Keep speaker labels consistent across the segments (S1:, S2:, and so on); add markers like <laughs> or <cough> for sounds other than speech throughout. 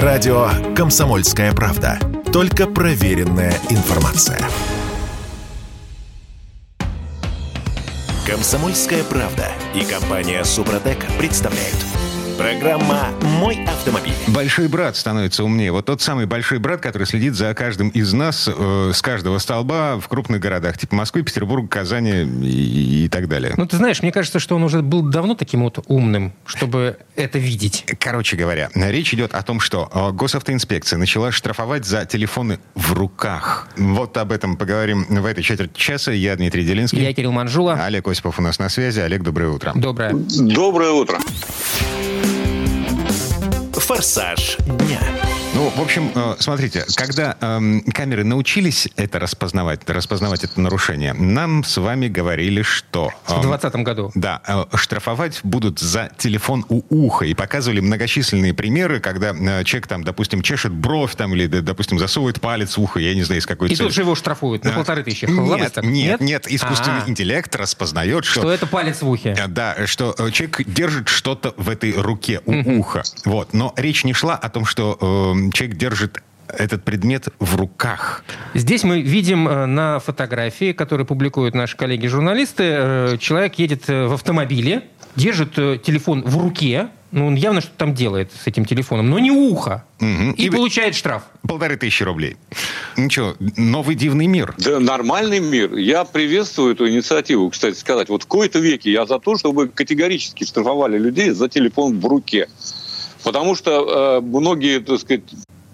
S1: Радио «Комсомольская правда». Только проверенная информация. «Комсомольская правда» и компания «Супротек» представляют – Программа «Мой автомобиль».
S2: Большой брат становится умнее. Вот тот самый большой брат, который следит за каждым из нас э, с каждого столба в крупных городах, типа Москвы, Петербурга, Казани и, и так далее.
S3: Ну, ты знаешь, мне кажется, что он уже был давно таким вот умным, чтобы это видеть.
S2: Короче говоря, речь идет о том, что э, госавтоинспекция начала штрафовать за телефоны в руках. Вот об этом поговорим в этой четверти часа. Я Дмитрий Делинский.
S3: Я Кирилл Манжула.
S2: Олег Осипов у нас на связи. Олег, доброе утро.
S3: Доброе.
S4: Доброе утро.
S1: «Форсаж дня».
S2: Ну, в общем, э, смотрите, когда э, камеры научились это распознавать, распознавать это нарушение, нам с вами говорили, что...
S3: В 2020 году.
S2: Да, э, штрафовать будут за телефон у уха. И показывали многочисленные примеры, когда э, человек там, допустим, чешет бровь там или, допустим, засовывает палец в ухо, я не знаю, из какой
S3: И
S2: цели.
S3: тут же его штрафуют на полторы тысячи.
S2: Нет, нет, нет, искусственный
S3: А,
S2: интеллект распознает, что...
S3: Что это палец в ухе.
S2: Да, что человек держит что-то в этой руке у уха. Вот. Но речь не шла о том, что э, человек держит этот предмет в руках.
S3: Здесь мы видим э, на фотографии, которые публикуют наши коллеги-журналисты, э, человек едет э, в автомобиле, держит телефон в руке, ну, он явно что-то там делает с этим телефоном, но не ухо.
S2: Мгм.
S3: И,
S2: И-
S3: получает штраф.
S2: Полторы тысячи рублей. Ничего, новый дивный мир.
S4: Да, нормальный мир. Я приветствую эту инициативу, кстати сказать. Вот в кои-то веке я за то, чтобы категорически штрафовали людей за телефон в руке. Потому что э, многие, так сказать,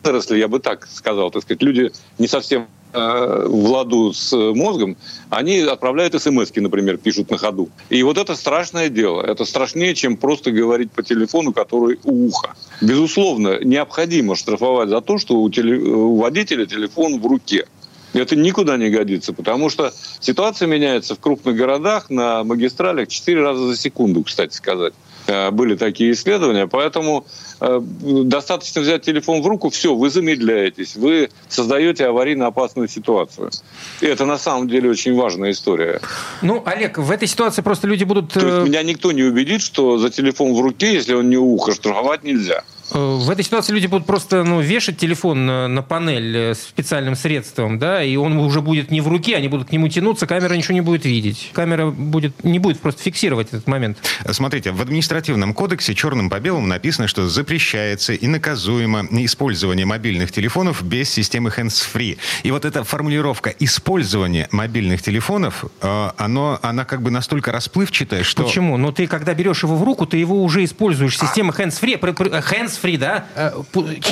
S4: отрасли, я бы так сказал, так сказать, люди не совсем э, в ладу с мозгом, они отправляют смс например, пишут на ходу. И вот это страшное дело. Это страшнее, чем просто говорить по телефону, который у уха. Безусловно, необходимо штрафовать за то, что у, теле- у водителя телефон в руке. Это никуда не годится, потому что ситуация меняется в крупных городах на магистралях 4 раза за секунду, кстати сказать. Э, Были такие исследования, поэтому э, достаточно взять телефон в руку, все, вы замедляетесь, вы создаете аварийно опасную ситуацию. И это на самом деле очень важная история.
S3: Ну, Олег, в этой ситуации просто люди будут...
S4: То
S3: э,
S4: есть меня никто не убедит, что за телефон в руке, если он не у уха, штрафовать нельзя.
S3: Э, В этой ситуации люди будут просто ну, вешать телефон на, на панель э, специальным средством, да, и он уже будет не в руке, они будут к нему тянуться, камера ничего не будет видеть. Камера будет, не будет просто фиксировать этот момент.
S2: Смотрите, в административном кодексе черным по белому написано, что запрещается и наказуемо использование мобильных телефонов без системы hands-free. И вот эта формулировка «использование мобильных телефонов», э, оно, она как бы настолько расплывчатая, что...
S3: Почему? Ну, ты, когда берешь его в руку, ты его уже используешь. Система hands-free, пр- hands-free, да, э,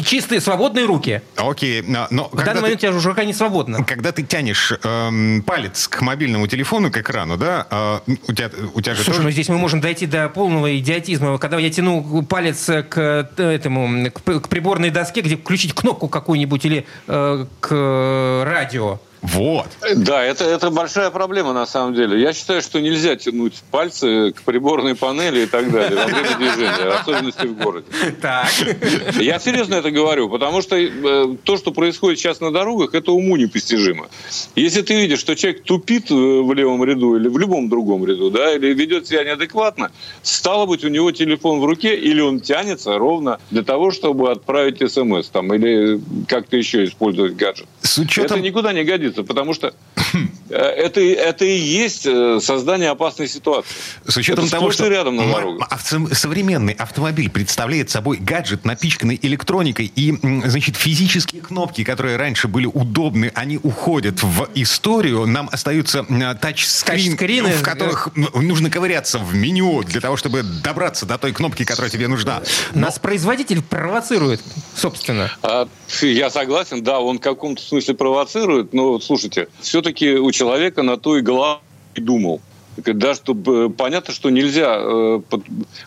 S3: чистые, свободные руки.
S2: Окей, но, но
S3: В данный
S2: ты-
S3: момент у тебя же рука не свободна.
S2: Когда ты тянешь эм, палец к мобильному телефону, к экрану, да, э, у тебя, у тебя же
S3: Слушай,
S2: тоже...
S3: ну здесь мы можем дойти до полного идиотизма. Когда я тяну палец к э, этому, к, к приборной доске, где включить кнопку какую-нибудь или э, к радио.
S2: Вот.
S4: Да, это, это большая проблема на самом деле. Я считаю, что нельзя тянуть пальцы к приборной панели и так далее во время движения, особенности в городе.
S3: Так.
S4: Я серьезно это говорю, потому что э, то, что происходит сейчас на дорогах, это уму непостижимо. Если ты видишь, что человек тупит э, в левом ряду или в любом другом ряду, да, или ведет себя неадекватно, стало быть, у него телефон в руке, или он тянется ровно для того, чтобы отправить смс там, или как-то еще использовать гаджет.
S2: С учетом...
S4: Это никуда не годится, потому что э, это, это и есть э, создание опасной ситуации.
S2: С учетом
S4: Это
S2: того, что
S4: рядом на дорогах.
S2: авто- современный автомобиль представляет собой гаджет, напичканный электроникой, и, значит, физические кнопки, которые раньше были удобны, они уходят в историю. Нам остаются тачскрин,
S3: Тачскрины,
S2: в которых м, нужно ковыряться в меню для того, чтобы добраться до той кнопки, которая тебе нужна. Но-
S3: Нас производитель провоцирует, собственно.
S4: А, Я согласен, да, он в каком-то смысле провоцирует, но слушайте, все-таки у человека на то и голова и думал. Да, чтобы понятно, что нельзя э, под-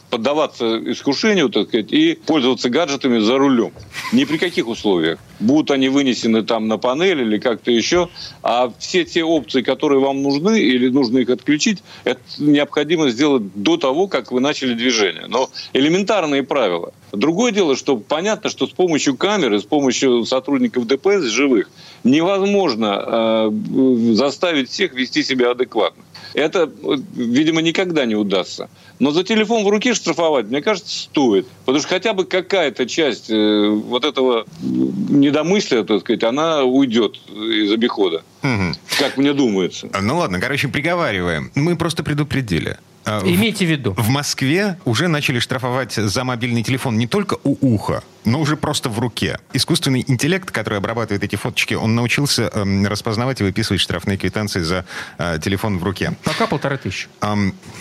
S4: поддаваться искушению, так сказать, и пользоваться гаджетами за рулем. Ни при каких условиях. Будут они вынесены там на панель или как-то еще, а все те опции, которые вам нужны или нужно их отключить, это необходимо сделать до того, как вы начали движение. Но элементарные правила. Другое дело, что понятно, что с помощью камеры, с помощью сотрудников ДПС живых невозможно э, заставить всех вести себя адекватно. Это, видимо, никогда не удастся. Но за телефон в руке штрафовать, мне кажется, стоит. Потому что хотя бы какая-то часть э, вот этого недомыслия, так сказать, она уйдет из обихода. Угу. Как мне думается.
S2: Ну ладно, короче, приговариваем. Мы просто предупредили.
S3: А, Имейте в виду.
S2: В Москве уже начали штрафовать за мобильный телефон не только у уха, но уже просто в руке. Искусственный интеллект, который обрабатывает эти фоточки, он научился э, распознавать и выписывать штрафные квитанции за э, телефон в руке.
S3: Пока полторы тысячи. А,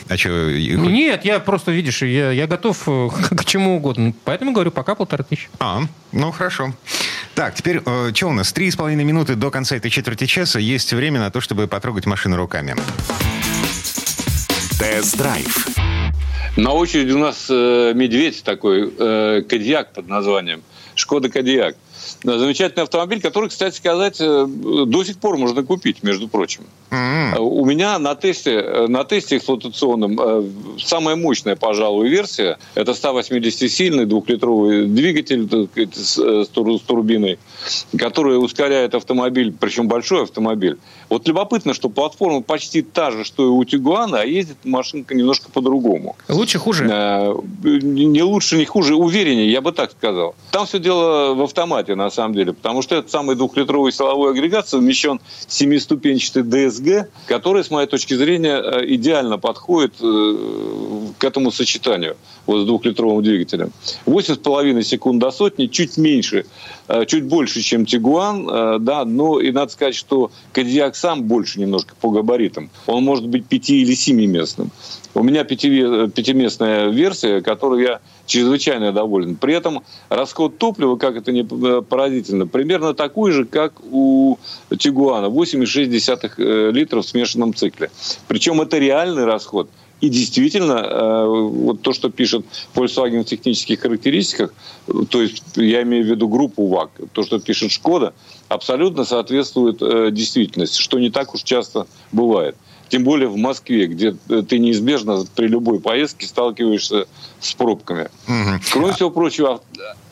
S2: а что?
S3: Нет, я просто, видишь, я, я готов э, <laughs> к чему угодно. Поэтому говорю, пока полторы тысячи.
S2: А, ну хорошо. Так, теперь, э, что у нас? Три с половиной минуты до конца этой четверти часа. Есть время на то, чтобы потрогать машину руками.
S1: Тест-драйв.
S4: На очереди у нас э, медведь такой, э, Кадьяк под названием. Шкода Кадьяк. Замечательный автомобиль, который, кстати сказать, э, до сих пор можно купить, между прочим. Mm-hmm. У меня на тесте, э, на тесте эксплуатационном э, самая мощная, пожалуй, версия. Это 180-сильный двухлитровый двигатель с турбиной, который ускоряет автомобиль, причем большой автомобиль. Вот любопытно, что платформа почти та же, что и у Тигуана, а ездит машинка немножко по-другому.
S3: Лучше, хуже?
S4: Не лучше, не хуже, увереннее, я бы так сказал. Там все дело в автомате, на самом деле, потому что этот самый двухлитровый силовой агрегат совмещен семиступенчатый ДСГ, который, с моей точки зрения, э, идеально подходит э, к этому сочетанию вот с двухлитровым двигателем. 8,5 секунд до сотни, чуть меньше, э, чуть больше, чем Тигуан, да, но и надо сказать, что Кадьяк сам больше немножко по габаритам. Он может быть пяти- или семиместным. У меня пяти, пятиместная версия, которую я чрезвычайно доволен. При этом расход топлива, как это не поразительно, примерно такой же, как у Тигуана. 8,6 э, литров в смешанном цикле. Причем это реальный расход. И действительно, э, вот то, что пишет Volkswagen в технических характеристиках, то есть я имею в виду группу ВАК, то, что пишет Шкода, абсолютно соответствует э, действительности, что не так уж часто бывает. Тем более в Москве, где ты неизбежно при любой поездке сталкиваешься с пробками. Кроме всего прочего...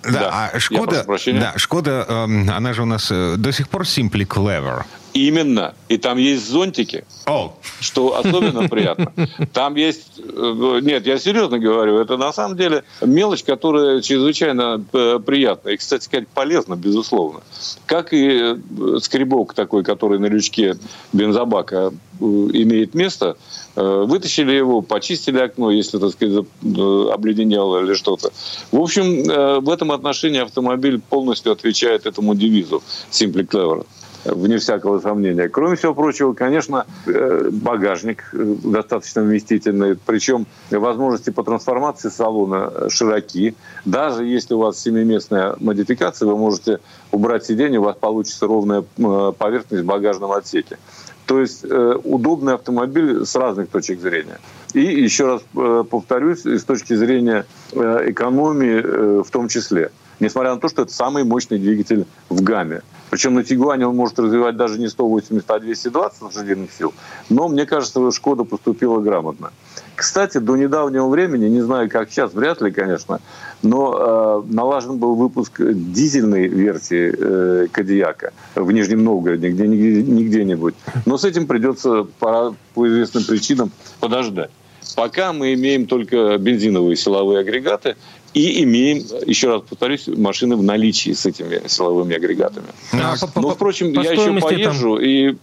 S2: Да, да, а Шкода, да, Шкода, э, она же у нас э, до сих пор simply clever.
S4: Именно. И там есть зонтики, oh. что особенно приятно. Там есть... Э, нет, я серьезно говорю, это на самом деле мелочь, которая чрезвычайно э, приятна. И, кстати сказать, полезна, безусловно. Как и скребок такой, который на лючке бензобака имеет место, вытащили его, почистили окно, если, так сказать, обледенело или что-то. В общем, в этом отношении автомобиль полностью отвечает этому девизу Simply Clever вне всякого сомнения. Кроме всего прочего, конечно, э, багажник э, достаточно вместительный, причем возможности по трансформации салона широки. Даже если у вас семиместная модификация, вы можете убрать сиденье, у вас получится ровная э, поверхность в багажном отсеке. То есть э, удобный автомобиль с разных точек зрения. И еще раз э, повторюсь, с точки зрения э, экономии в том числе. Несмотря на то, что это самый мощный двигатель в гамме. Причем на Тигуане он может развивать даже не 180, а 220 лошадиных сил. Но мне кажется, Шкода поступила грамотно. Кстати, до недавнего времени, не знаю, как сейчас, вряд ли, конечно, но э, налажен был выпуск дизельной версии э, Кадиака в Нижнем Новгороде, где, не где-нибудь. Но с этим придется по, по известным причинам подождать. Пока мы имеем только бензиновые силовые агрегаты, и имеем, еще раз повторюсь, машины в наличии с этими силовыми агрегатами. А, Но, впрочем, по я еще поезжу там... и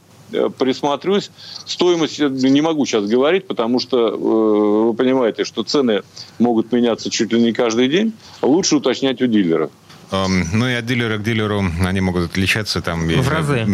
S4: присмотрюсь. Стоимость не могу сейчас говорить, потому что э, вы понимаете, что цены могут меняться чуть ли не каждый день. Лучше уточнять у дилеров.
S2: Ну и от дилера к дилеру они могут отличаться там...
S3: В разы.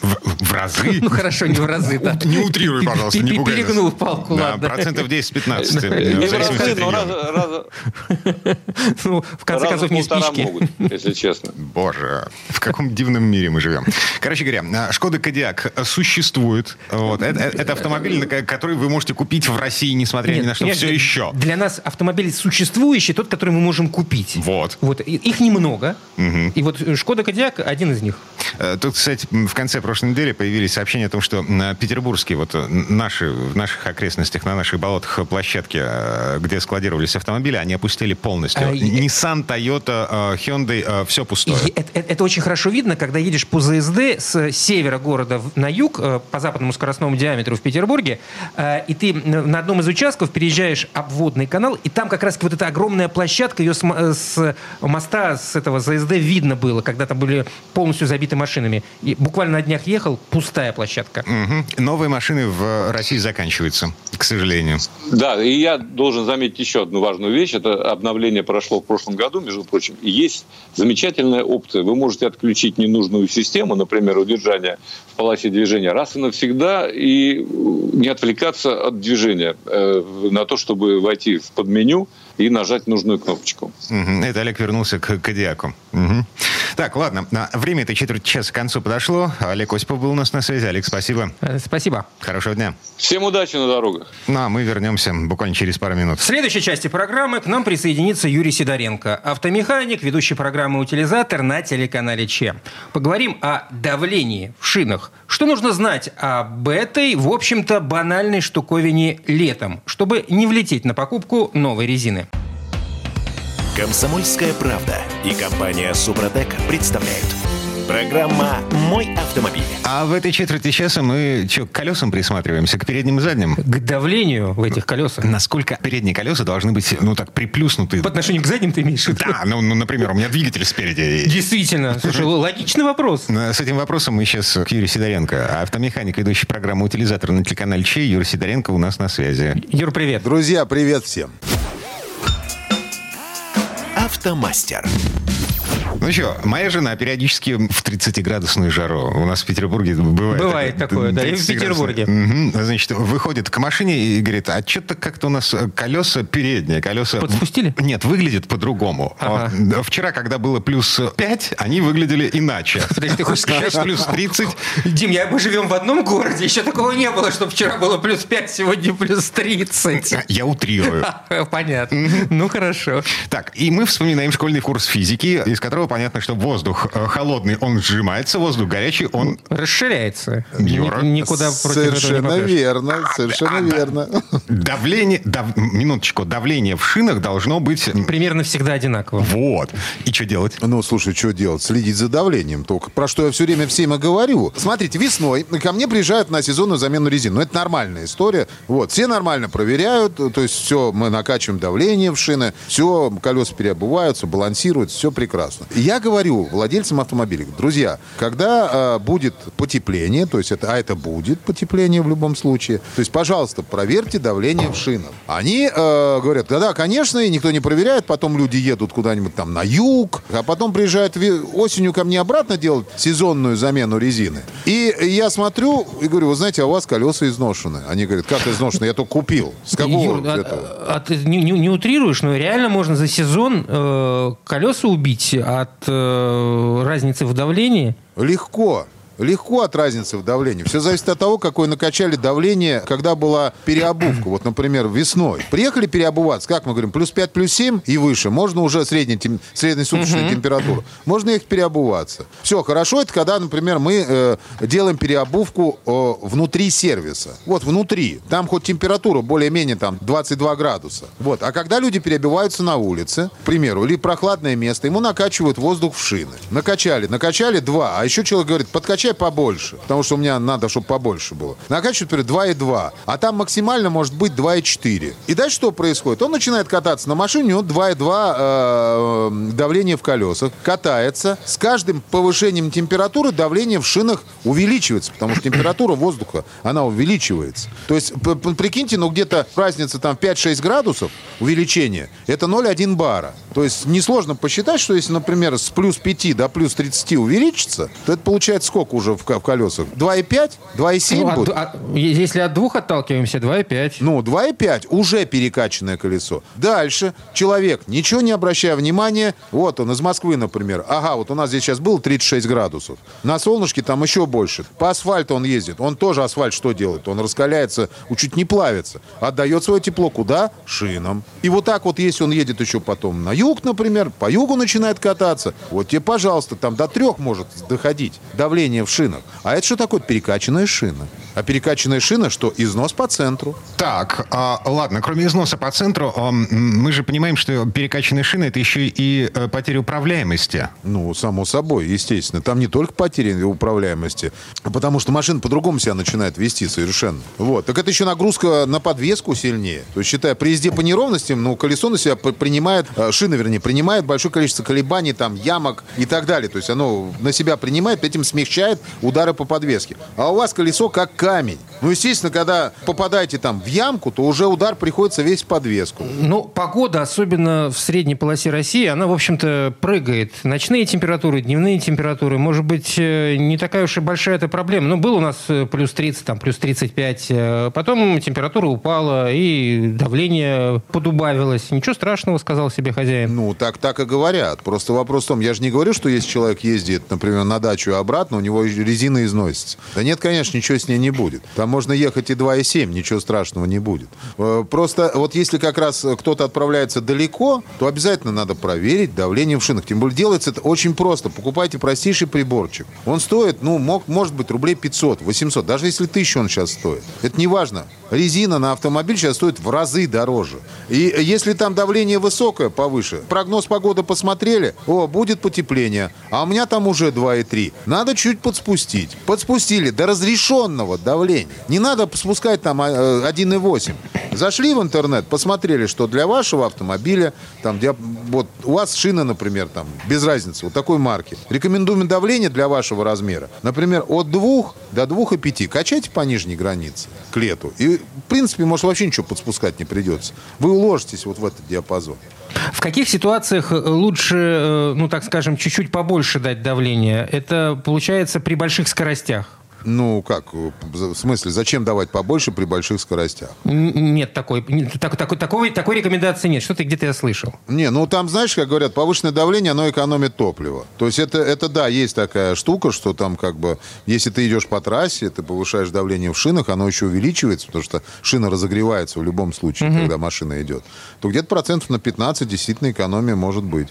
S2: В, в разы?
S3: Ну <laughs> хорошо, не в разы, да.
S2: Не утрируй, пожалуйста, не пугай
S3: Перегнул палку,
S2: да, ладно. процентов 10-15.
S4: Не в разы, но раза... <laughs>
S3: Ну, в конце концов, не спички.
S4: могут, если честно. <laughs>
S2: Боже, в каком дивном мире мы живем. Короче говоря, а, Шкода Кодиак существует. Вот. Это, это автомобиль, который вы можете купить в России, несмотря Нет, ни на что, все еще.
S3: Для нас автомобиль существующий, тот, который мы можем купить.
S2: Вот.
S3: Вот. Их не немного. Угу. И вот Шкода Кодиак один из них.
S2: Э, тут, кстати, в конце прошлой недели появились сообщения о том, что петербургские, вот э, наши, в наших окрестностях, на наших болотах площадки, э, где складировались автомобили, они опустили полностью. А, Nissan, Toyota, Hyundai, все пустое.
S3: Это, это, это очень хорошо видно, когда едешь по ЗСД с севера города на юг, по западному скоростному диаметру в Петербурге, и ты на одном из участков переезжаешь обводный канал, и там как раз вот эта огромная площадка, ее с, с моста, с этого ЗСД видно было, когда там были полностью забиты машинами. И буквально на днях ехал, пустая площадка.
S2: Угу. Новые машины в России заканчиваются, к сожалению.
S4: Да, и я должен заметить еще одну важную вещь. Это обновление прошло в прошлом году, между прочим. есть замечательная опция. Вы можете отключить ненужную систему, например, удержание в полосе движения, раз и навсегда, и не отвлекаться от движения э, на то, чтобы войти в подменю и нажать нужную кнопочку.
S2: Это Олег вернулся к Кадиаку. Угу. Так, ладно. Время этой четверть часа к концу подошло. Олег Осипов был у нас на связи. Олег, спасибо.
S3: Э, спасибо.
S2: Хорошего дня.
S4: Всем удачи на дорогах.
S2: Ну, а мы вернемся буквально через пару минут.
S3: В следующей части программы к нам присоединится Юрий Сидоренко, автомеханик, ведущий программы «Утилизатор» на телеканале ЧЕ. Поговорим о давлении в шинах. Что нужно знать об этой, в общем-то, банальной штуковине летом, чтобы не влететь на покупку новой резины?
S1: Комсомольская правда и компания Супротек представляют. Программа «Мой автомобиль».
S2: А в этой четверти часа мы что, к колесам присматриваемся, к передним и задним?
S3: К давлению в этих колесах.
S2: Насколько передние колеса должны быть, ну так, приплюснуты?
S3: По отношению к задним ты имеешь в виду?
S2: Да, ну, ну например, у меня двигатель спереди.
S3: Действительно. Слушай, логичный вопрос.
S2: Ну, с этим вопросом мы сейчас к Юрию Сидоренко. Автомеханик, ведущий программу «Утилизатор» на телеканале ЧЕ. Юрий Сидоренко у нас на связи.
S3: Юр, привет.
S5: Друзья, привет всем.
S1: Автомастер.
S2: Ну что, моя жена периодически в 30-градусную жару. У нас в Петербурге бывает.
S3: Бывает такое, да, и в Петербурге.
S2: Угу. Значит, выходит к машине и говорит, а что-то как-то у нас колеса передние, колеса...
S3: Подспустили?
S2: Нет, выглядит по-другому. Ага. А, вчера, когда было плюс 5, они выглядели иначе. <laughs>
S3: Подожди, ты хочешь сказать? Сейчас плюс 30. Дим, я, мы живем в одном городе, еще такого не было, что вчера было плюс 5, сегодня плюс 30. <laughs>
S2: Я утрирую. <laughs>
S3: Понятно. Ну, хорошо.
S2: Так, и мы вспоминаем школьный курс физики, из которого понятно, что воздух э, холодный, он сжимается, воздух горячий, он...
S3: Расширяется. Юра. Никуда
S5: против Совершенно этого не верно, совершенно а, верно.
S2: Давление, дав, минуточку, давление в шинах должно быть...
S3: Примерно всегда одинаково.
S2: Вот. И что делать?
S5: Ну, слушай, что делать? Следить за давлением. Только про что я все время всем и говорю. Смотрите, весной ко мне приезжают на сезонную замену резины. Ну, это нормальная история. Вот, все нормально проверяют, то есть все, мы накачиваем давление в шины, все, колеса переобуваются, балансируют, все прекрасно. Я говорю владельцам автомобилей, друзья, когда э, будет потепление, то есть это, а это будет потепление в любом случае, то есть, пожалуйста, проверьте давление в шинах. Они э, говорят, да-да, конечно, и никто не проверяет, потом люди едут куда-нибудь там на юг, а потом приезжают осенью ко мне обратно делать сезонную замену резины. И я смотрю и говорю, вы знаете, а у вас колеса изношены. Они говорят, как изношены? Я только купил. С какого Юр,
S3: а, а ты не, не, не утрируешь, но реально можно за сезон э, колеса убить от э, разницы в давлении?
S5: Легко легко от разницы в давлении. Все зависит от того, какое накачали давление, когда была переобувка. Вот, например, весной. Приехали переобуваться, как мы говорим, плюс 5, плюс 7 и выше. Можно уже средняя, тем, среднесуточная угу. температура. Можно ехать переобуваться. Все, хорошо, это когда, например, мы э, делаем переобувку э, внутри сервиса. Вот, внутри. Там хоть температура более-менее там 22 градуса. Вот. А когда люди переобуваются на улице, к примеру, или прохладное место, ему накачивают воздух в шины. Накачали, накачали два. А еще человек говорит, подкачай накачай побольше, потому что у меня надо, чтобы побольше было. Накачивают, например, 2,2, а там максимально может быть 2,4. И дальше что происходит? Он начинает кататься на машине, у него 2,2 э, давление в колесах, катается. С каждым повышением температуры давление в шинах увеличивается, потому что температура воздуха, она увеличивается. То есть, прикиньте, ну где-то разница там 5-6 градусов увеличение, это 0,1 бара. То есть несложно посчитать, что если, например, с плюс 5 до плюс 30 увеличится, то это получается сколько уже в, в колесах? 2,5? 2,7 ну, будет?
S3: А, если от двух отталкиваемся, 2,5.
S5: Ну, 2,5 уже перекачанное колесо. Дальше человек, ничего не обращая внимания, вот он из Москвы, например. Ага, вот у нас здесь сейчас было 36 градусов. На солнышке там еще больше. По асфальту он ездит. Он тоже асфальт что делает? Он раскаляется, чуть не плавится. Отдает свое тепло куда? Шинам. И вот так вот, если он едет еще потом на юг, юг, например, по югу начинает кататься. Вот тебе, пожалуйста, там до трех может доходить давление в шинах. А это что такое? Перекачанная шина. А перекачанная шина, что износ по центру.
S2: Так, а, ладно, кроме износа по центру, а, мы же понимаем, что перекачанная шина это еще и а, потеря управляемости.
S5: Ну, само собой, естественно. Там не только потеря управляемости, а потому что машина по-другому себя начинает вести совершенно. Вот. Так это еще нагрузка на подвеску сильнее. То есть, считая, при езде по неровностям, ну, колесо на себя принимает, э, шина, вернее, принимает большое количество колебаний, там, ямок и так далее. То есть, оно на себя принимает, этим смягчает удары по подвеске. А у вас колесо как камень. Ну, естественно, когда попадаете там в ямку, то уже удар приходится весь в подвеску.
S3: Ну, погода, особенно в средней полосе России, она, в общем-то, прыгает. Ночные температуры, дневные температуры. Может быть, э, не такая уж и большая эта проблема. Ну, был у нас э, плюс 30, там, плюс 35. Э, потом температура упала, и давление подубавилось. Ничего страшного, сказал себе хозяин.
S5: Ну, так, так и говорят. Просто вопрос в том, я же не говорю, что если человек ездит, например, на дачу и обратно, у него резина износится. Да нет, конечно, ничего с ней не будет. Там можно ехать и 2,7, ничего страшного не будет. Просто вот если как раз кто-то отправляется далеко, то обязательно надо проверить давление в шинах. Тем более делается это очень просто. Покупайте простейший приборчик. Он стоит, ну, мог, может быть, рублей 500, 800, даже если тысячу он сейчас стоит. Это не важно. Резина на автомобиль сейчас стоит в разы дороже. И если там давление высокое, повыше, прогноз погоды посмотрели, о, будет потепление, а у меня там уже 2,3. Надо чуть подспустить. Подспустили до разрешенного давления. Не надо спускать там 1,8. А, Зашли в интернет, посмотрели, что для вашего автомобиля, там, вот у вас шина, например, там, без разницы, вот такой марки. Рекомендуем давление для вашего размера. Например, от 2 до 2,5. Качайте по нижней границе к лету. И, в принципе, может, вообще ничего подспускать не придется. Вы уложитесь вот в этот диапазон.
S3: В каких ситуациях лучше, э, ну, так скажем, чуть-чуть побольше дать давление? Это получается при больших скоростях.
S5: Ну, как? В смысле, зачем давать побольше при больших скоростях?
S3: Нет такой, так, такой, такой, такой рекомендации нет. Что-то где-то я слышал.
S5: Не, ну там, знаешь, как говорят, повышенное давление, оно экономит топливо. То есть это, это да, есть такая штука, что там как бы, если ты идешь по трассе, ты повышаешь давление в шинах, оно еще увеличивается, потому что шина разогревается в любом случае, угу. когда машина идет, то где-то процентов на 15 действительно экономия может быть.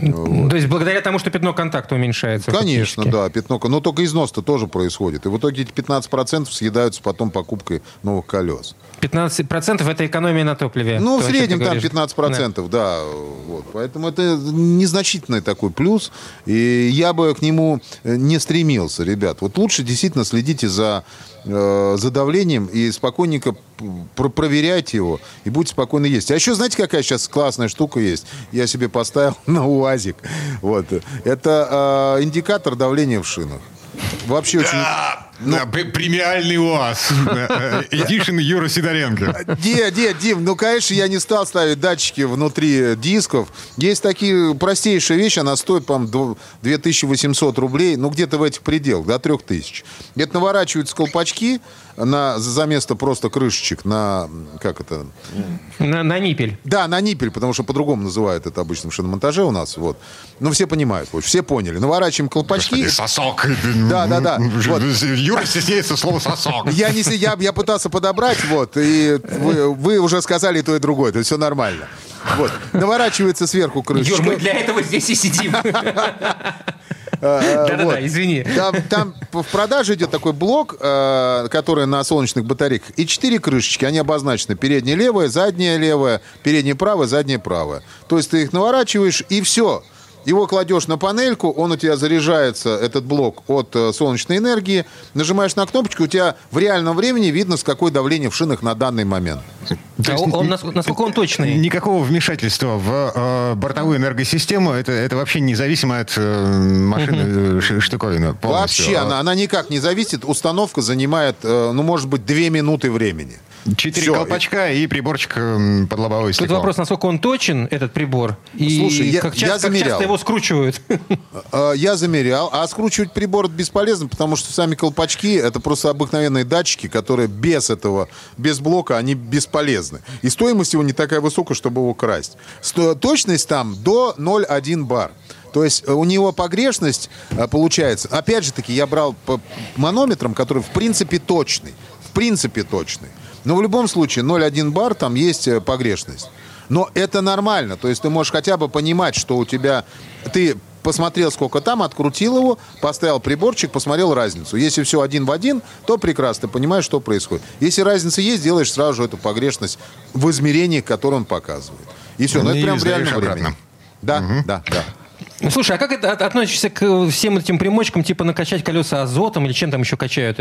S3: Вот. То есть благодаря тому, что пятно контакта уменьшается?
S5: Конечно, да, пятно, но только износ-то тоже происходит происходит. И в итоге эти 15% съедаются потом покупкой новых колес.
S3: 15% это экономия на топливе.
S5: Ну, в среднем там 15%, да. да вот. Поэтому это незначительный такой плюс. И я бы к нему не стремился, ребят. Вот лучше действительно следите за, э, за давлением и спокойненько про проверяйте его, и будете спокойно есть. А еще знаете, какая сейчас классная штука есть? Я себе поставил <laughs> на УАЗик. Вот. Это э, индикатор давления в шинах. Вообще очень...
S2: Ну, премиальный УАЗ. <laughs> Эдишн Юра Сидоренко.
S5: Дед, дед, Дим, ну, конечно, я не стал ставить датчики внутри дисков. Есть такие простейшие вещи, она стоит, по-моему, 2800 рублей, ну, где-то в этих пределах, до 3000. Это наворачиваются колпачки, на, за место просто крышечек на, как это?
S3: На, на ниппель.
S5: Да, на ниппель, потому что по-другому называют это обычно в шиномонтаже у нас. Вот. Ну, все понимают, вот, все поняли. Наворачиваем колпачки.
S2: Господи, сосок.
S5: Да, да, да. <laughs> Вот.
S2: Юра стесняется слова сосок.
S5: Я, не, я, я пытался подобрать, вот, и вы, вы уже сказали то и другое, это все нормально. Вот. Наворачивается сверху крышечка. Юр,
S3: мы для этого здесь и сидим. Э, Да-да-да, извини.
S5: Там в продаже идет такой блок, э, который на солнечных батарейках, и четыре крышечки, они обозначены. Передняя левая, задняя левая, передняя правая, задняя правая. То есть ты их наворачиваешь, и все. Его кладешь на панельку, он у тебя заряжается, этот блок, от э, солнечной энергии. Нажимаешь на кнопочку, у тебя в реальном времени видно, с какой давление в шинах на данный момент.
S3: То есть, он, насколько он точный?
S2: Никакого вмешательства в э, бортовую энергосистему, это, это вообще независимо от э, машины угу. штуковины.
S5: Полностью. Вообще, она, она никак не зависит. Установка занимает, э, ну, может быть, две минуты времени.
S2: Четыре Все. колпачка и приборчик под лобовое
S3: стекло. Тут вопрос, насколько он точен, этот прибор, и Слушай, я, как, часто, я замерял. как часто его скручивают. <laughs>
S5: А, я замерял. А скручивать прибор бесполезно, потому что сами колпачки это просто обыкновенные датчики, которые без этого, без блока, они бесполезны. И стоимость его не такая высокая, чтобы его красть. Точность там до 0,1 бар. То есть э, у него погрешность э, получается. Опять же таки, я брал по манометром, который в принципе точный. В принципе точный. Но в любом случае 0,1 бар там есть э, погрешность. Но это нормально. То есть ты можешь хотя бы понимать, что у тебя... Ты посмотрел, сколько там, открутил его, поставил приборчик, посмотрел разницу. Если все один в один, то прекрасно, ты понимаешь, что происходит. Если разница есть, делаешь сразу же эту погрешность в измерении, которое он показывает. И все, ну, это прям в реальном
S2: обратно.
S5: времени. Да, да, да.
S3: Ну, Слушай, а как это от- относишься к всем этим примочкам, типа накачать колеса азотом или чем там еще качают?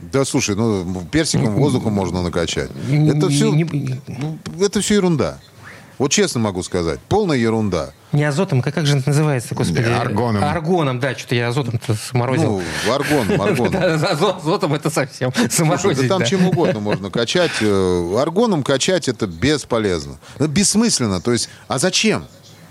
S5: Да, слушай, ну, персиком воздухом можно накачать. Это все,
S3: Не,
S5: это все ерунда. Вот честно могу сказать, полная ерунда.
S3: не азотом, как, как же это называется, господи?
S2: Да, аргоном.
S3: Аргоном, да, что-то я азотом-то сморозил.
S5: Ну, аргоном, <laughs> аргоном.
S3: Азотом это совсем сморозить,
S5: да там чем угодно можно качать. Э, Аргоном качать это бесполезно. Это бессмысленно. То есть, а зачем?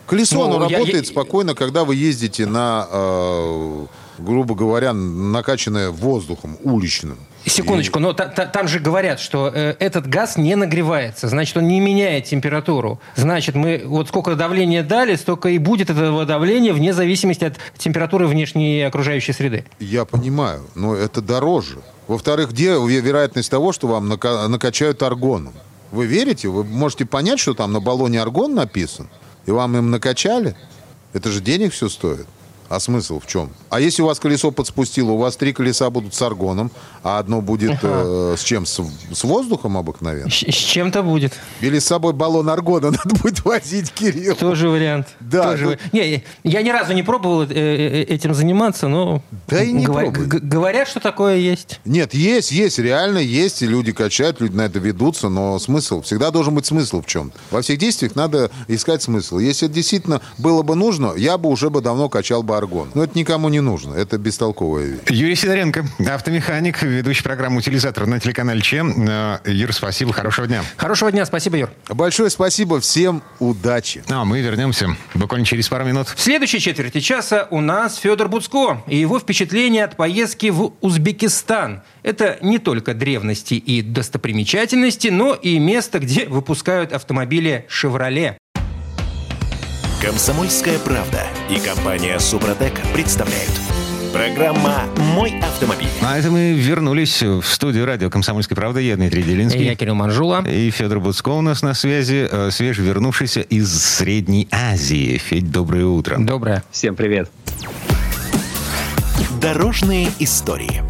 S5: Колесо,
S3: Ну,
S5: оно работает спокойно, когда вы ездите на, э, грубо говоря, накачанное воздухом уличным.
S3: Секундочку, но та- та- там же говорят, что э, этот газ не нагревается, значит, он не меняет температуру. Значит, мы вот сколько давления дали, столько и будет этого давления вне зависимости от температуры внешней окружающей среды.
S5: Я понимаю, но это дороже. Во-вторых, где ве- вероятность того, что вам нака- накачают аргоном? Вы верите? Вы можете понять, что там на баллоне аргон написан? И вам им накачали? Это же денег все стоит. А смысл в чем? А если у вас колесо подспустило, у вас три колеса будут с аргоном, а одно будет э, с чем? С, с воздухом обыкновенно?
S3: С, с чем-то будет.
S5: Или с собой баллон аргона <laughs> надо будет возить, Кирилл?
S3: Тоже вариант.
S5: Да,
S3: Тоже
S5: ну-
S3: Не, я ни разу не пробовал э, э, этим заниматься, но
S5: Да и не
S3: говор- говорят, что такое есть.
S5: Нет, есть, есть, реально есть, и люди качают, люди на это ведутся, но смысл, всегда должен быть смысл в чем-то. Во всех действиях надо искать смысл. Если это действительно было бы нужно, я бы уже бы давно качал бы аргон. Но это никому не нужно, это бестолковая вещь.
S2: Юрий Сидоренко, автомеханик, ведущий программу «Утилизатор» на телеканале ЧЕМ. Э, Юр, спасибо, хорошего дня.
S3: Хорошего дня, спасибо, Юр.
S5: Большое спасибо, всем удачи.
S2: Ну, а мы вернемся буквально через пару минут.
S3: В следующей четверти часа у нас Федор Буцко и его впечатления от поездки в Узбекистан. Это не только древности и достопримечательности, но и место, где выпускают автомобили «Шевроле».
S1: Комсомольская правда и компания Супротек представляют. Программа «Мой автомобиль».
S2: А это мы вернулись в студию радио «Комсомольской правды». Я Дмитрий Делинский.
S3: Я Кирилл Манжула.
S2: И Федор Буцко у нас на связи, э, свежевернувшийся из Средней Азии. Федь, доброе утро.
S3: Доброе.
S6: Всем привет.
S1: Дорожные истории.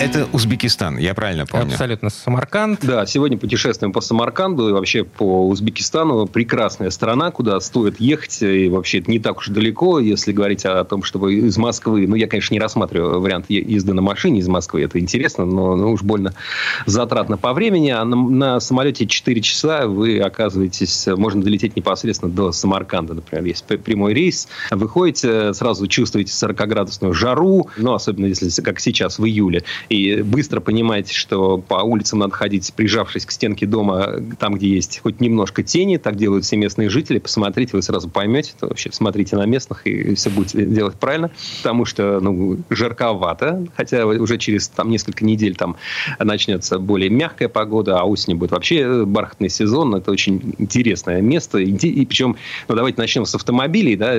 S2: Это Узбекистан, я правильно помню?
S3: Абсолютно Самарканд.
S6: Да, сегодня путешествуем по Самарканду и вообще по Узбекистану. Прекрасная страна, куда стоит ехать. И вообще это не так уж далеко, если говорить о том, чтобы из Москвы... Ну, я, конечно, не рассматриваю вариант езды на машине из Москвы. Это интересно, но ну, уж больно затратно по времени. А на, на самолете 4 часа вы оказываетесь... Можно долететь непосредственно до Самарканда, например. Есть прямой рейс. Выходите, сразу чувствуете 40-градусную жару. Ну, особенно если, как сейчас, в июле. И быстро понимаете, что по улицам надо ходить, прижавшись к стенке дома, там, где есть хоть немножко тени. Так делают все местные жители. Посмотрите, вы сразу поймете. То вообще смотрите на местных, и все будете делать правильно. Потому что, ну, жарковато. Хотя уже через там, несколько недель там начнется более мягкая погода, а осенью будет вообще бархатный сезон. Это очень интересное место. И, и причем, ну, давайте начнем с автомобилей. Да?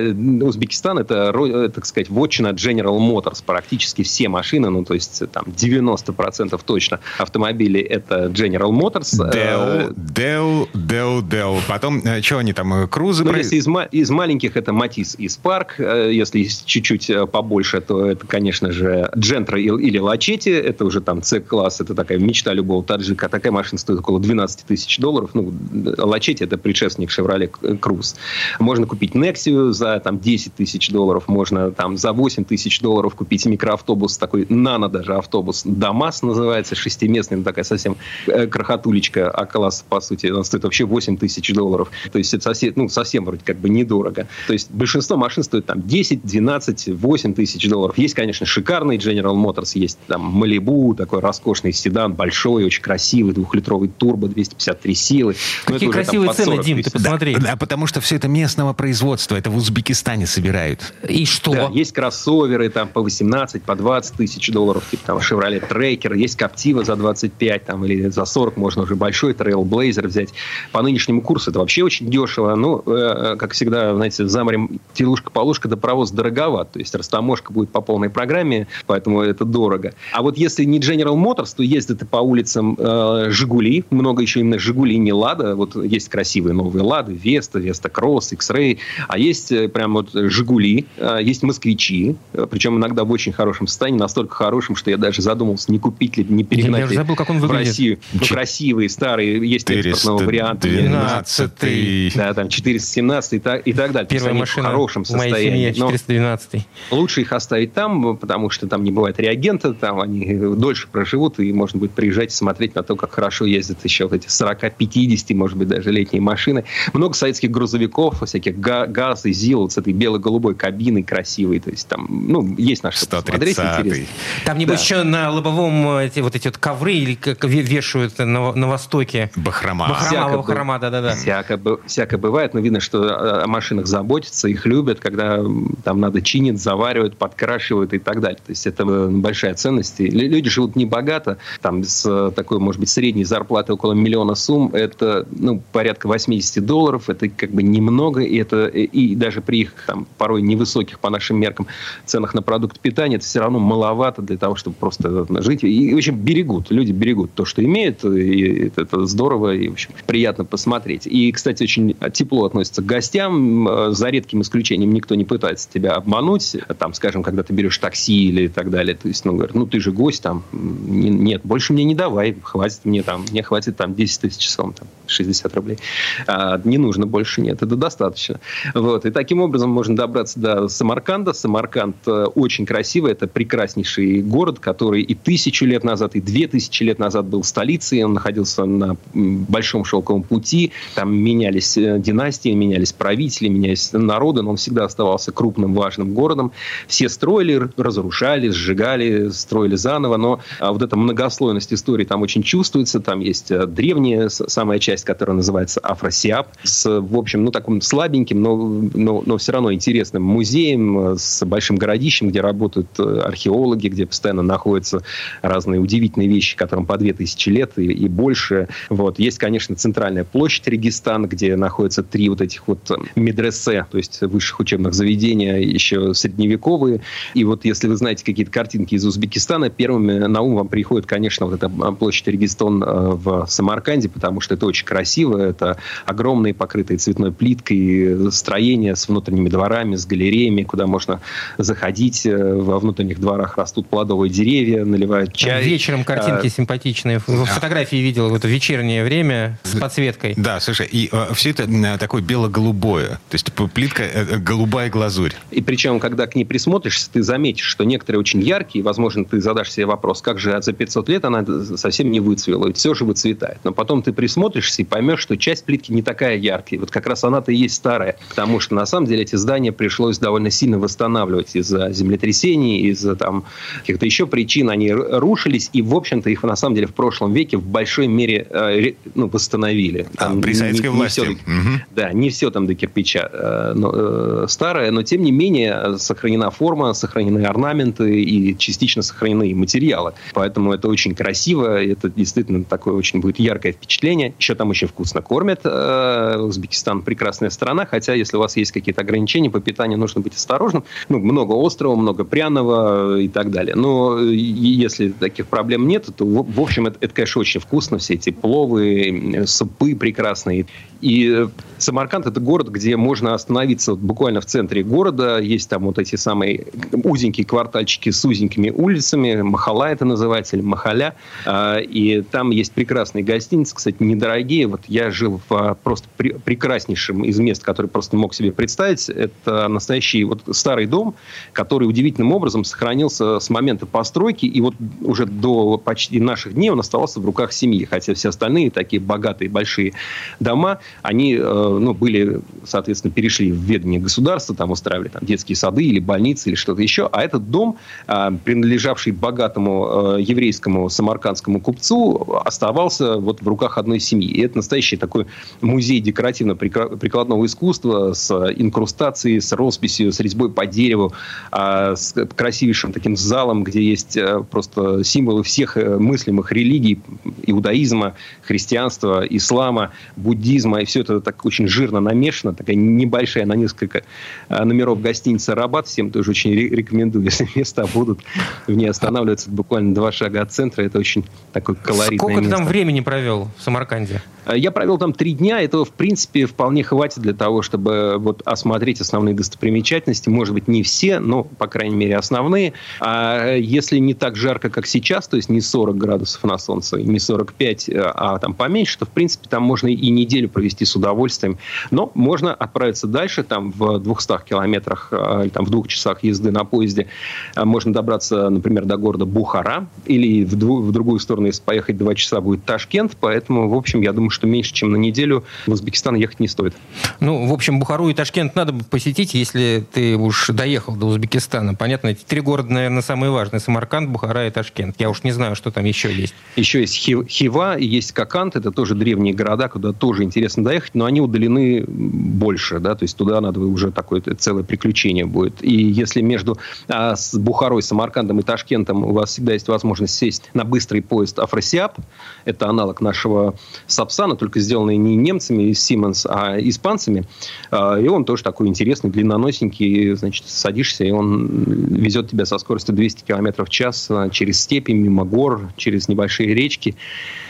S6: Узбекистан – это, э, так сказать, вотчина General Motors. Практически все машины, ну, то есть там 90% точно автомобилей – это General Motors. Э,
S2: Дел, Дел, Дел. Потом, что они там, э, крузы?
S6: ну,
S2: про-
S6: если из, из маленьких это Матис и Спарк. Э, Если чуть-чуть э, побольше, то это, конечно же, Джентра или Лачети. Это уже там C-класс. Это такая мечта любого таджика. Такая машина стоит около 12 тысяч долларов. Ну, Лачети это предшественник Chevrolet Cruze. Можно купить Nexia за там 10 тысяч долларов. Можно там за 8 тысяч долларов купить микроавтобус, такой нано даже автобус. ДАМАС называется, шестиместный, ну, такая совсем э, крохотулечка А-класс, по сути. Он стоит вообще 8 тысяч долларов. То есть это совсем, ну, совсем вроде как бы недорого. То есть большинство машин стоит там 10, 12, 8 тысяч долларов. Есть, конечно, шикарный General Motors, есть там Малибу, такой роскошный седан, большой, очень красивый, двухлитровый турбо, 253 силы. Но
S3: Какие
S6: это уже там
S3: красивые
S6: под
S3: цены,
S6: 40
S3: Дим, ты посмотри.
S2: Да, потому что все это местного производства. Это в Узбекистане собирают.
S3: И что?
S6: Да, есть кроссоверы там по 18, по 20 тысяч долларов, типа там Chevrolet Tracker, есть Captiva за 25 там, или за 40 можно уже большой Trailblazer взять. По нынешнему курсу это вообще очень дешево. Ну, э, как всегда, знаете, заморем телушка-полушка до паровоз дороговат. То есть растаможка будет по полной программе, поэтому это дорого. А вот если не General Motors, то ездят по улицам э, Жигули, много еще именно Жигули, не Лада. Вот есть красивые новые Лады, Веста, Веста Кросс, X-Ray. А есть э, прям вот Жигули, э, есть Москвичи, э, причем иногда в очень хорошем состоянии, настолько хорошем, что я даже задумался, не купить ли, не перегнать
S3: я уже забыл, как он выглядит.
S6: в Россию. Ну, красивые, старые, есть экспортного варианта.
S2: 12
S6: Да, там 417 и так, и так далее.
S3: Первая машина в хорошем состоянии. Моей семье 412
S6: Лучше их оставить там, потому что там не бывает реагента, там они дольше проживут, и можно будет приезжать и смотреть на то, как хорошо ездят еще вот эти 40-50, может быть, даже летние машины. Много советских грузовиков, всяких ГАЗ и ЗИЛ с этой бело-голубой кабиной красивой. То есть там, ну, есть на что посмотреть интересно.
S3: Там, небось, да. еще на лобовом эти, вот эти вот ковры или как вешают на, на Востоке.
S2: Бахрома.
S3: Бахрома, всяко, бахрома, да-да-да.
S6: Всяко, всяко бывает, но видно, что о машинах заботятся, их любят, когда там надо чинить, заваривают, подкрашивают и так далее. То есть это большая ценность. И люди живут не богато, там с такой, может быть, средней зарплаты около миллиона сумм, это ну, порядка 80 долларов, это как бы немного, и это и даже при их там порой невысоких по нашим меркам ценах на продукт питания, это все равно маловато для того, чтобы просто жить. И, в общем, берегут, люди берегут то, что имеют, и это, здорово, и, в общем, приятно посмотреть. И, кстати, очень тепло относятся к гостям, за редким исключением никто не пытается тебя обмануть, там, скажем, когда ты берешь такси или так далее, то есть, ну, говорят, ну, ты же гость, там, нет, больше мне не давай, хватит мне там, мне хватит там 10 тысяч часов, там, 60 рублей. А, не нужно больше, нет, это достаточно. Вот, и таким образом можно добраться до Самарканда. Самарканд э, очень красивый, это прекраснейший город, который и тысячу лет назад, и две тысячи лет назад был столицей, он находился на большом шелковом пути, там менялись э, династии, менялись правители, менялись народы, но он всегда оставался крупным, важным городом. Все строили, разрушали, сжигали, строили заново, но а, вот эта многослойность истории там очень чувствуется, там есть э, древняя самая часть, которая называется Афросиаб, с, в общем, ну, таким слабеньким, но, но, но все равно интересным музеем, э, с большим городищем, где работают археологи, где постоянно находятся разные удивительные вещи, которым по 2000 лет и, и больше. Вот. Есть, конечно, центральная площадь Регистан, где находятся три вот этих вот медресе, то есть высших учебных заведения, еще средневековые. И вот если вы знаете какие-то картинки из Узбекистана, первыми на ум вам приходит, конечно, вот эта площадь Регистон э, в Самарканде, потому что это очень красиво, это огромные покрытые цветной плиткой строения с внутренними дворами, с галереями, куда можно заходить. Э, во внутренних дворах растут плодовые деревья, наливают чай.
S3: Вечером картинки а, симпатичные. В фотографии видел в это вечернее время с подсветкой.
S2: Да, слушай, и э, все это такое бело-голубое. То есть плитка голубая глазурь.
S6: И причем, когда к ней присмотришься, ты заметишь, что некоторые очень яркие, возможно, ты задашь себе вопрос, как же за 500 лет она совсем не выцвела, ведь все же выцветает. Но потом ты присмотришься и поймешь, что часть плитки не такая яркая. Вот как раз она-то и есть старая. Потому что, на самом деле, эти здания пришлось довольно сильно восстанавливать из-за землетрясений, из-за там каких-то еще причин. Они рушились, и, в общем-то, их, на самом деле, в прошлом веке в большой мере э, ну, восстановили.
S2: А, там, а, при советской не, власти.
S6: Все, угу. Да, не все там до кирпича э, но, э, старое, но, тем не менее, сохранена форма, сохранены орнаменты и частично сохранены материалы. Поэтому это очень красиво, это действительно такое очень будет яркое впечатление. Еще там очень вкусно кормят. Э, Узбекистан прекрасная страна, хотя если у вас есть какие-то ограничения по питанию, нужно быть осторожным. Ну, много острого, много пряного и так далее. Но если таких проблем нет, то, в общем, это, это конечно, очень вкусно. Все эти пловы, супы прекрасные. И Самарканд – это город, где можно остановиться буквально в центре города. Есть там вот эти самые узенькие квартальчики с узенькими улицами. Махала это называется, или Махаля. А, и там есть прекрасные гостиницы, кстати, недорогие. Вот я жил в а, просто прекраснейшем из мест, который просто мог себе представить. Это настоящий вот старый дом, который удивительным образом сохранился с момента постройки. И вот уже до почти наших дней он оставался в руках семьи. Хотя все остальные такие богатые большие дома, они э, ну, были, соответственно, перешли в ведение государства, там устраивали там, детские сады или больницы или что-то еще. А этот дом, а, принадлежавший богатому э, еврейскому самаркандскому купцу, оставался вот в руках одной семьи. И это настоящий такой музей декоративно-прикладного искусства с инкрустацией, с росписью, с резьбой по дереву, а, с красивейшим таким залом, где есть э, просто символы всех э, мыслимых религий, иудаизма, христианства, ислама, буддизма, и все это так очень жирно намешано, такая небольшая на несколько номеров гостиница «Рабат», всем тоже очень рекомендую, <laughs> если места будут в ней останавливаться буквально два шага от центра, это очень такой колоритное
S3: Сколько
S6: место.
S3: ты там времени провел в Самарканде?
S6: Я провел там три дня, этого, в принципе, вполне хватит для того, чтобы вот осмотреть основные достопримечательности, может быть, не все, но, по крайней мере, основные. А если не так жарко, как сейчас, то есть не 40 градусов на солнце, не 45, а там поменьше, то, в принципе, там можно и неделю провести с удовольствием. Но можно отправиться дальше, там в 200 километрах, а, там в двух часах езды на поезде, а, можно добраться, например, до города Бухара, или в, дву- в другую сторону, если поехать два часа, будет Ташкент, поэтому, в общем, я думаю, что меньше, чем на неделю в Узбекистан ехать не стоит.
S3: Ну, в общем, Бухару и Ташкент надо бы посетить, если ты уж доехал до Узбекистана. Понятно, эти три города, наверное, самые важные. Самарканд, Бухара и Ташкент. Я уж не знаю, что там еще есть.
S6: Еще есть Хива есть Кокант. Это тоже древние города, куда тоже интересно доехать, но они удалены больше, да, то есть туда надо уже такое целое приключение будет. И если между а, с Бухарой, Самаркандом и Ташкентом у вас всегда есть возможность сесть на быстрый поезд Афросиаб, это аналог нашего Сапсана, только сделанный не немцами из Siemens, а испанцами, а, и он тоже такой интересный, длинноносенький, значит, садишься, и он везет тебя со скоростью 200 км в час а, через степи, мимо гор, через небольшие речки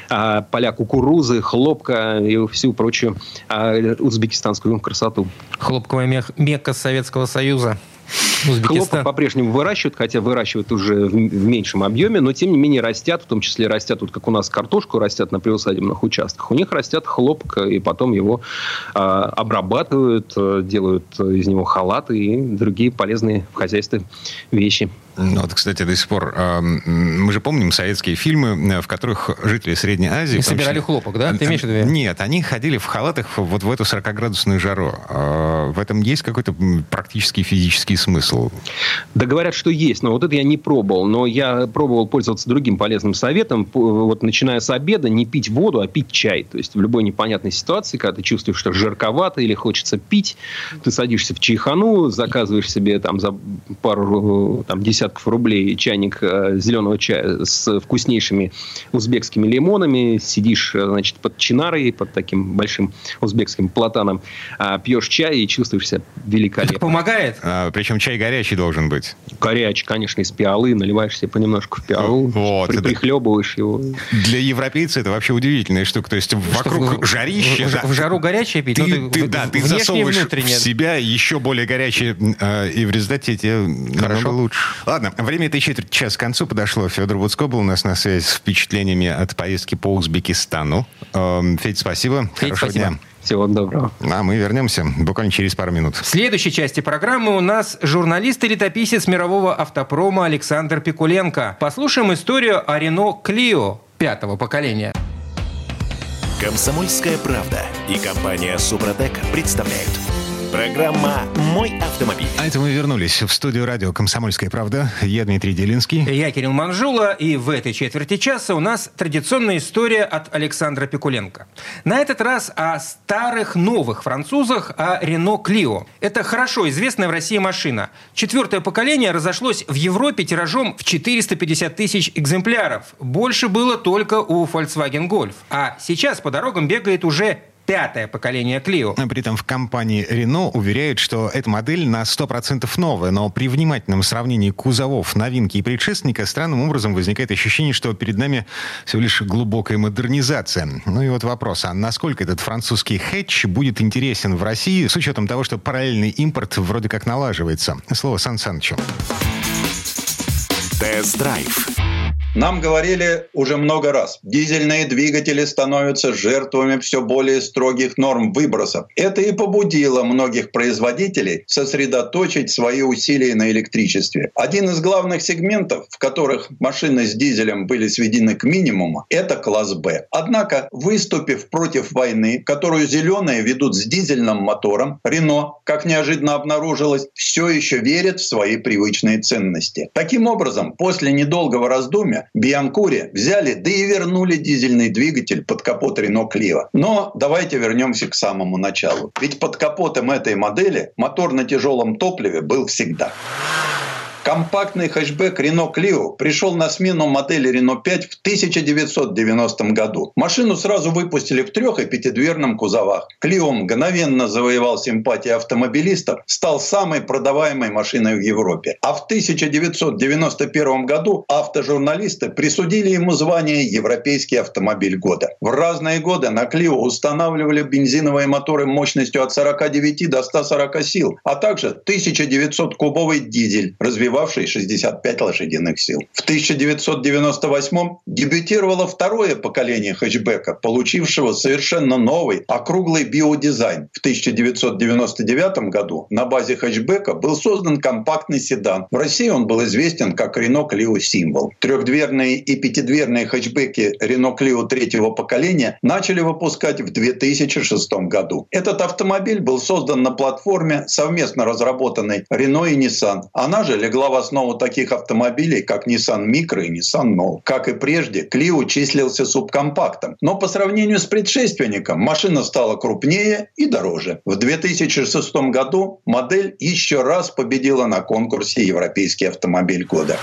S6: а, поля кукурузы, хлопка и всю прочую узбекистанскую красоту.
S3: Хлопковая мекка Советского Союза.
S6: Хлопок по-прежнему выращивают, хотя выращивают уже в, в меньшем объеме, но тем не менее растят, в том числе растят, вот как у нас картошку растят на приусадебных участках. У них растят хлопок, и потом его э, обрабатывают, делают из него халаты и другие полезные в хозяйстве вещи.
S2: Ну, вот, кстати, до сих пор э, мы же помним советские фильмы, в которых жители Средней Азии...
S3: собирали числе, хлопок, да? Ты имеешь в виду?
S2: Нет, они ходили в халатах вот в эту 40-градусную жару. Э, в этом есть какой-то практический физический смысл?
S6: Да говорят, что есть, но вот это я не пробовал. Но я пробовал пользоваться другим полезным советом. Вот начиная с обеда не пить воду, а пить чай. То есть в любой непонятной ситуации, когда ты чувствуешь, что жарковато или хочется пить, ты садишься в чайхану, заказываешь себе там за пару там, десятков десятков рублей чайник э, зеленого чая с вкуснейшими узбекскими лимонами, сидишь, э, значит, под чинарой, под таким большим узбекским платаном, а, пьешь чай и чувствуешь себя великолепно.
S3: Это помогает?
S2: А, причем чай горячий должен быть.
S6: Горячий, конечно, из пиалы, наливаешь себе понемножку в пиалу, вот, при, прихлебываешь его.
S2: Для европейца это вообще удивительная штука. То есть вокруг в, жарище...
S3: В, в, в жару горячее пить?
S2: Ты,
S3: ну,
S2: ты, ты, да, ты засовываешь в себя еще более горячее, э, и в результате тебе Хорошо. лучше. Ладно, время этой четверти час к концу подошло. Федор Буцко был у нас на связи с впечатлениями от поездки по Узбекистану. Эм, Федь, спасибо.
S3: Федь, Хорошего спасибо.
S2: дня.
S6: Всего доброго.
S2: А мы вернемся буквально через пару минут.
S3: В следующей части программы у нас журналист и летописец мирового автопрома Александр Пикуленко. Послушаем историю о Рено Клио пятого поколения.
S1: Комсомольская правда и компания Супротек представляют – Программа «Мой автомобиль».
S2: А это мы вернулись в студию радио «Комсомольская правда». Я Дмитрий Делинский.
S3: Я Кирилл Манжула. И в этой четверти часа у нас традиционная история от Александра Пикуленко. На этот раз о старых новых французах, о Рено Клио. Это хорошо известная в России машина. Четвертое поколение разошлось в Европе тиражом в 450 тысяч экземпляров. Больше было только у Volkswagen Golf. А сейчас по дорогам бегает уже пятое поколение Clio.
S2: При этом в компании Renault уверяют, что эта модель на 100% новая, но при внимательном сравнении кузовов новинки и предшественника странным образом возникает ощущение, что перед нами всего лишь глубокая модернизация. Ну и вот вопрос, а насколько этот французский хэтч будет интересен в России с учетом того, что параллельный импорт вроде как налаживается? Слово Сан Санычу.
S1: Тест-драйв
S7: нам говорили уже много раз, дизельные двигатели становятся жертвами все более строгих норм выбросов. Это и побудило многих производителей сосредоточить свои усилия на электричестве. Один из главных сегментов, в которых машины с дизелем были сведены к минимуму, это класс «Б». Однако, выступив против войны, которую зеленые ведут с дизельным мотором, Рено, как неожиданно обнаружилось, все еще верит в свои привычные ценности. Таким образом, после недолгого раздумья Бианкуре взяли, да и вернули дизельный двигатель под капот Рено Клио. Но давайте вернемся к самому началу. Ведь под капотом этой модели мотор на тяжелом топливе был всегда. Компактный хэтчбэк Renault Clio пришел на смену модели Renault 5 в 1990 году. Машину сразу выпустили в трех- и пятидверном кузовах. Clio мгновенно завоевал симпатии автомобилистов, стал самой продаваемой машиной в Европе. А в 1991 году автожурналисты присудили ему звание «Европейский автомобиль года». В разные годы на Clio устанавливали бензиновые моторы мощностью от 49 до 140 сил, а также 1900-кубовый дизель, развивавший 65 лошадиных сил. В 1998 дебютировало второе поколение хэтчбека, получившего совершенно новый округлый биодизайн. В 1999 году на базе хэтчбека был создан компактный седан. В России он был известен как Renault Clio Symbol. Трехдверные и пятидверные хэтчбеки Renault Clio третьего поколения начали выпускать в 2006 году. Этот автомобиль был создан на платформе, совместно разработанной Renault и Nissan. Она же легла в основу таких автомобилей, как Nissan Micro и Nissan Note. Как и прежде, Clio числился субкомпактом. Но по сравнению с предшественником машина стала крупнее и дороже. В 2006 году модель еще раз победила на конкурсе «Европейский автомобиль года».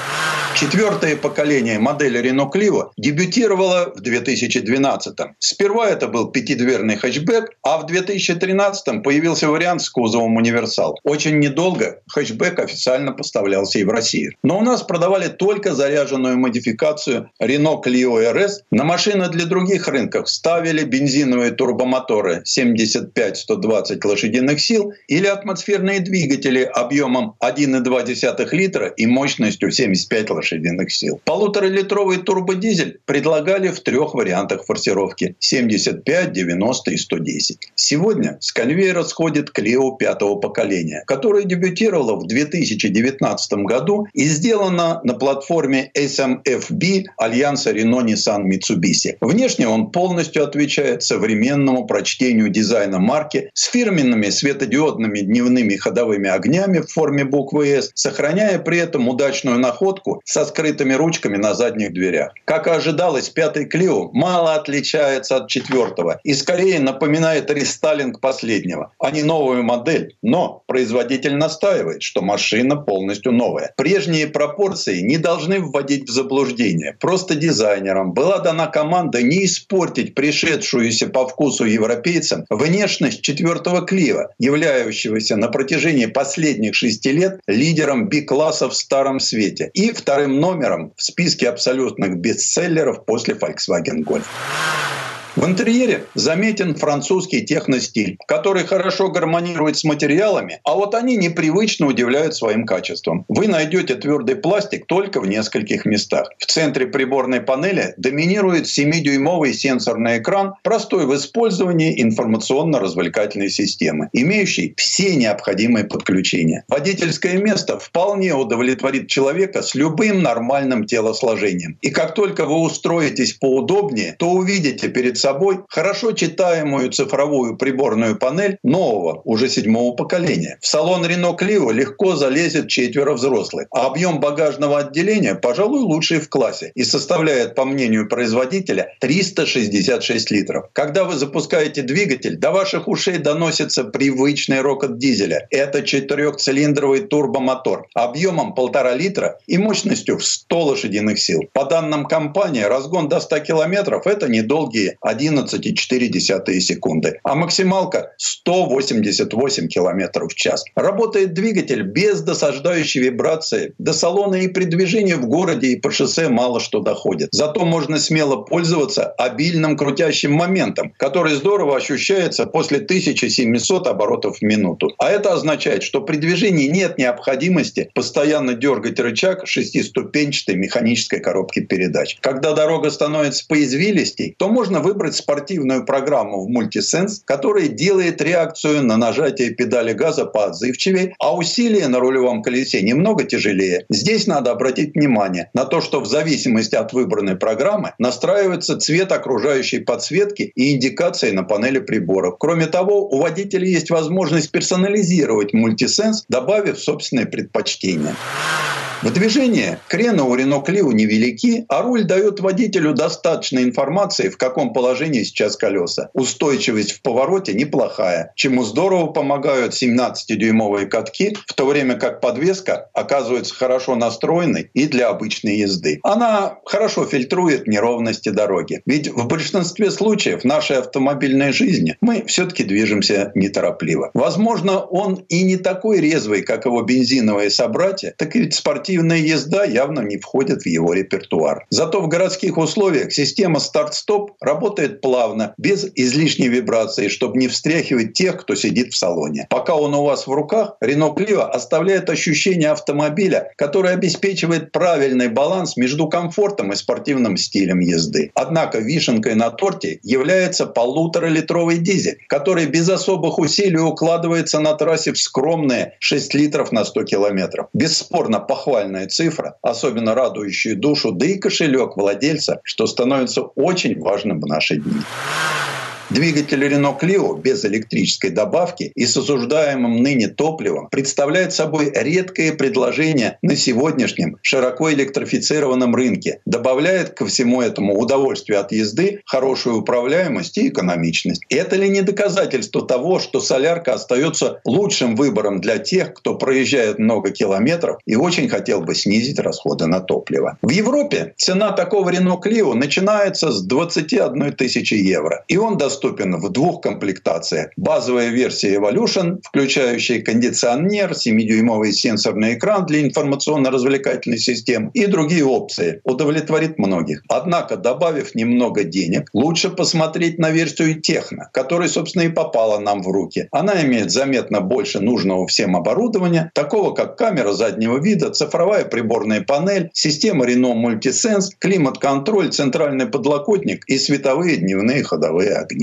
S7: Четвертое поколение модели Renault Clio дебютировало в 2012 -м. Сперва это был пятидверный хэтчбэк, а в 2013 появился вариант с кузовом универсал. Очень недолго хэтчбэк официально поставлялся и в Россию. Но у нас продавали только заряженную модификацию Renault Clio RS. На машины для других рынков ставили бензиновые турбомоторы 75-120 лошадиных сил или атмосферные двигатели объемом 1,2 литра и мощностью 75 лошадиных сил. Полуторалитровый турбодизель предлагали в трех вариантах форсировки 75, 90 и 110. Сегодня с конвейера сходит Clio пятого поколения, которая дебютировала в 2019 году и сделана на платформе SMFB Альянса Renault Nissan Mitsubishi. Внешне он полностью отвечает современному прочтению дизайна марки с фирменными светодиодными дневными ходовыми огнями в форме буквы S, сохраняя при этом удачную находку со скрытыми ручками на задних дверях. Как и ожидалось, пятый Clio мало отличается от четвертого и скорее напоминает рестайлинг последнего, а не новую модель. Но производитель настаивает, что машина полностью новая. Прежние пропорции не должны вводить в заблуждение. Просто дизайнерам была дана команда не испортить пришедшуюся по вкусу европейцам внешность четвертого Клива, являющегося на протяжении последних шести лет лидером B-класса в старом свете и вторым номером в списке абсолютных бестселлеров после Volkswagen Golf. В интерьере заметен французский техностиль, который хорошо гармонирует с материалами, а вот они непривычно удивляют своим качеством. Вы найдете твердый пластик только в нескольких местах. В центре приборной панели доминирует 7-дюймовый сенсорный экран, простой в использовании информационно-развлекательной системы, имеющий все необходимые подключения. Водительское место вполне удовлетворит человека с любым нормальным телосложением. И как только вы устроитесь поудобнее, то увидите перед собой хорошо читаемую цифровую приборную панель нового, уже седьмого поколения. В салон Renault Clio легко залезет четверо взрослых, а объем багажного отделения, пожалуй, лучший в классе и составляет, по мнению производителя, 366 литров. Когда вы запускаете двигатель, до ваших ушей доносится привычный рокот дизеля. Это четырехцилиндровый турбомотор объемом полтора литра и мощностью в 100 лошадиных сил. По данным компании, разгон до 100 километров – это недолгие 11,4 секунды, а максималка 188 км в час. Работает двигатель без досаждающей вибрации. До салона и при движении в городе и по шоссе мало что доходит. Зато можно смело пользоваться обильным крутящим моментом, который здорово ощущается после 1700 оборотов в минуту. А это означает, что при движении нет необходимости постоянно дергать рычаг шестиступенчатой механической коробки передач. Когда дорога становится поизвилистей, то можно выбрать выбрать спортивную программу в Multisense, которая делает реакцию на нажатие педали газа поотзывчивее, а усилие на рулевом колесе немного тяжелее. Здесь надо обратить внимание на то, что в зависимости от выбранной программы настраивается цвет окружающей подсветки и индикации на панели приборов. Кроме того, у водителя есть возможность персонализировать Multisense, добавив собственные предпочтения. В движении крены у Renault Clio невелики, а руль дает водителю достаточно информации, в каком положении сейчас колеса. Устойчивость в повороте неплохая, чему здорово помогают 17-дюймовые катки, в то время как подвеска оказывается хорошо настроенной и для обычной езды. Она хорошо фильтрует неровности дороги. Ведь в большинстве случаев нашей автомобильной жизни мы все-таки движемся неторопливо. Возможно, он и не такой резвый, как его бензиновые собратья, так ведь спортивная езда явно не входит в его репертуар. Зато в городских условиях система старт-стоп работает плавно, без излишней вибрации, чтобы не встряхивать тех, кто сидит в салоне. Пока он у вас в руках, Renault Clio оставляет ощущение автомобиля, который обеспечивает правильный баланс между комфортом и спортивным стилем езды. Однако вишенкой на торте является полуторалитровый дизель, который без особых усилий укладывается на трассе в скромные 6 литров на 100 километров. Бесспорно похвальная цифра, особенно радующая душу, да и кошелек владельца, что становится очень важным в наши дни. Двигатель Renault Clio без электрической добавки и с осуждаемым ныне топливом представляет собой редкое предложение на сегодняшнем широко электрифицированном рынке. Добавляет ко всему этому удовольствие от езды, хорошую управляемость и экономичность. Это ли не доказательство того, что солярка остается лучшим выбором для тех, кто проезжает много километров и очень хотел бы снизить расходы на топливо? В Европе цена такого Renault Clio начинается с 21 тысячи евро. И он доступен доступен в двух комплектациях. Базовая версия Evolution, включающая кондиционер, 7-дюймовый сенсорный экран для информационно-развлекательной системы и другие опции. Удовлетворит многих. Однако, добавив немного денег, лучше посмотреть на версию Техно, которая, собственно, и попала нам в руки. Она имеет заметно больше нужного всем оборудования, такого как камера заднего вида, цифровая приборная панель, система Renault Multisense, климат-контроль, центральный подлокотник и световые дневные ходовые огни.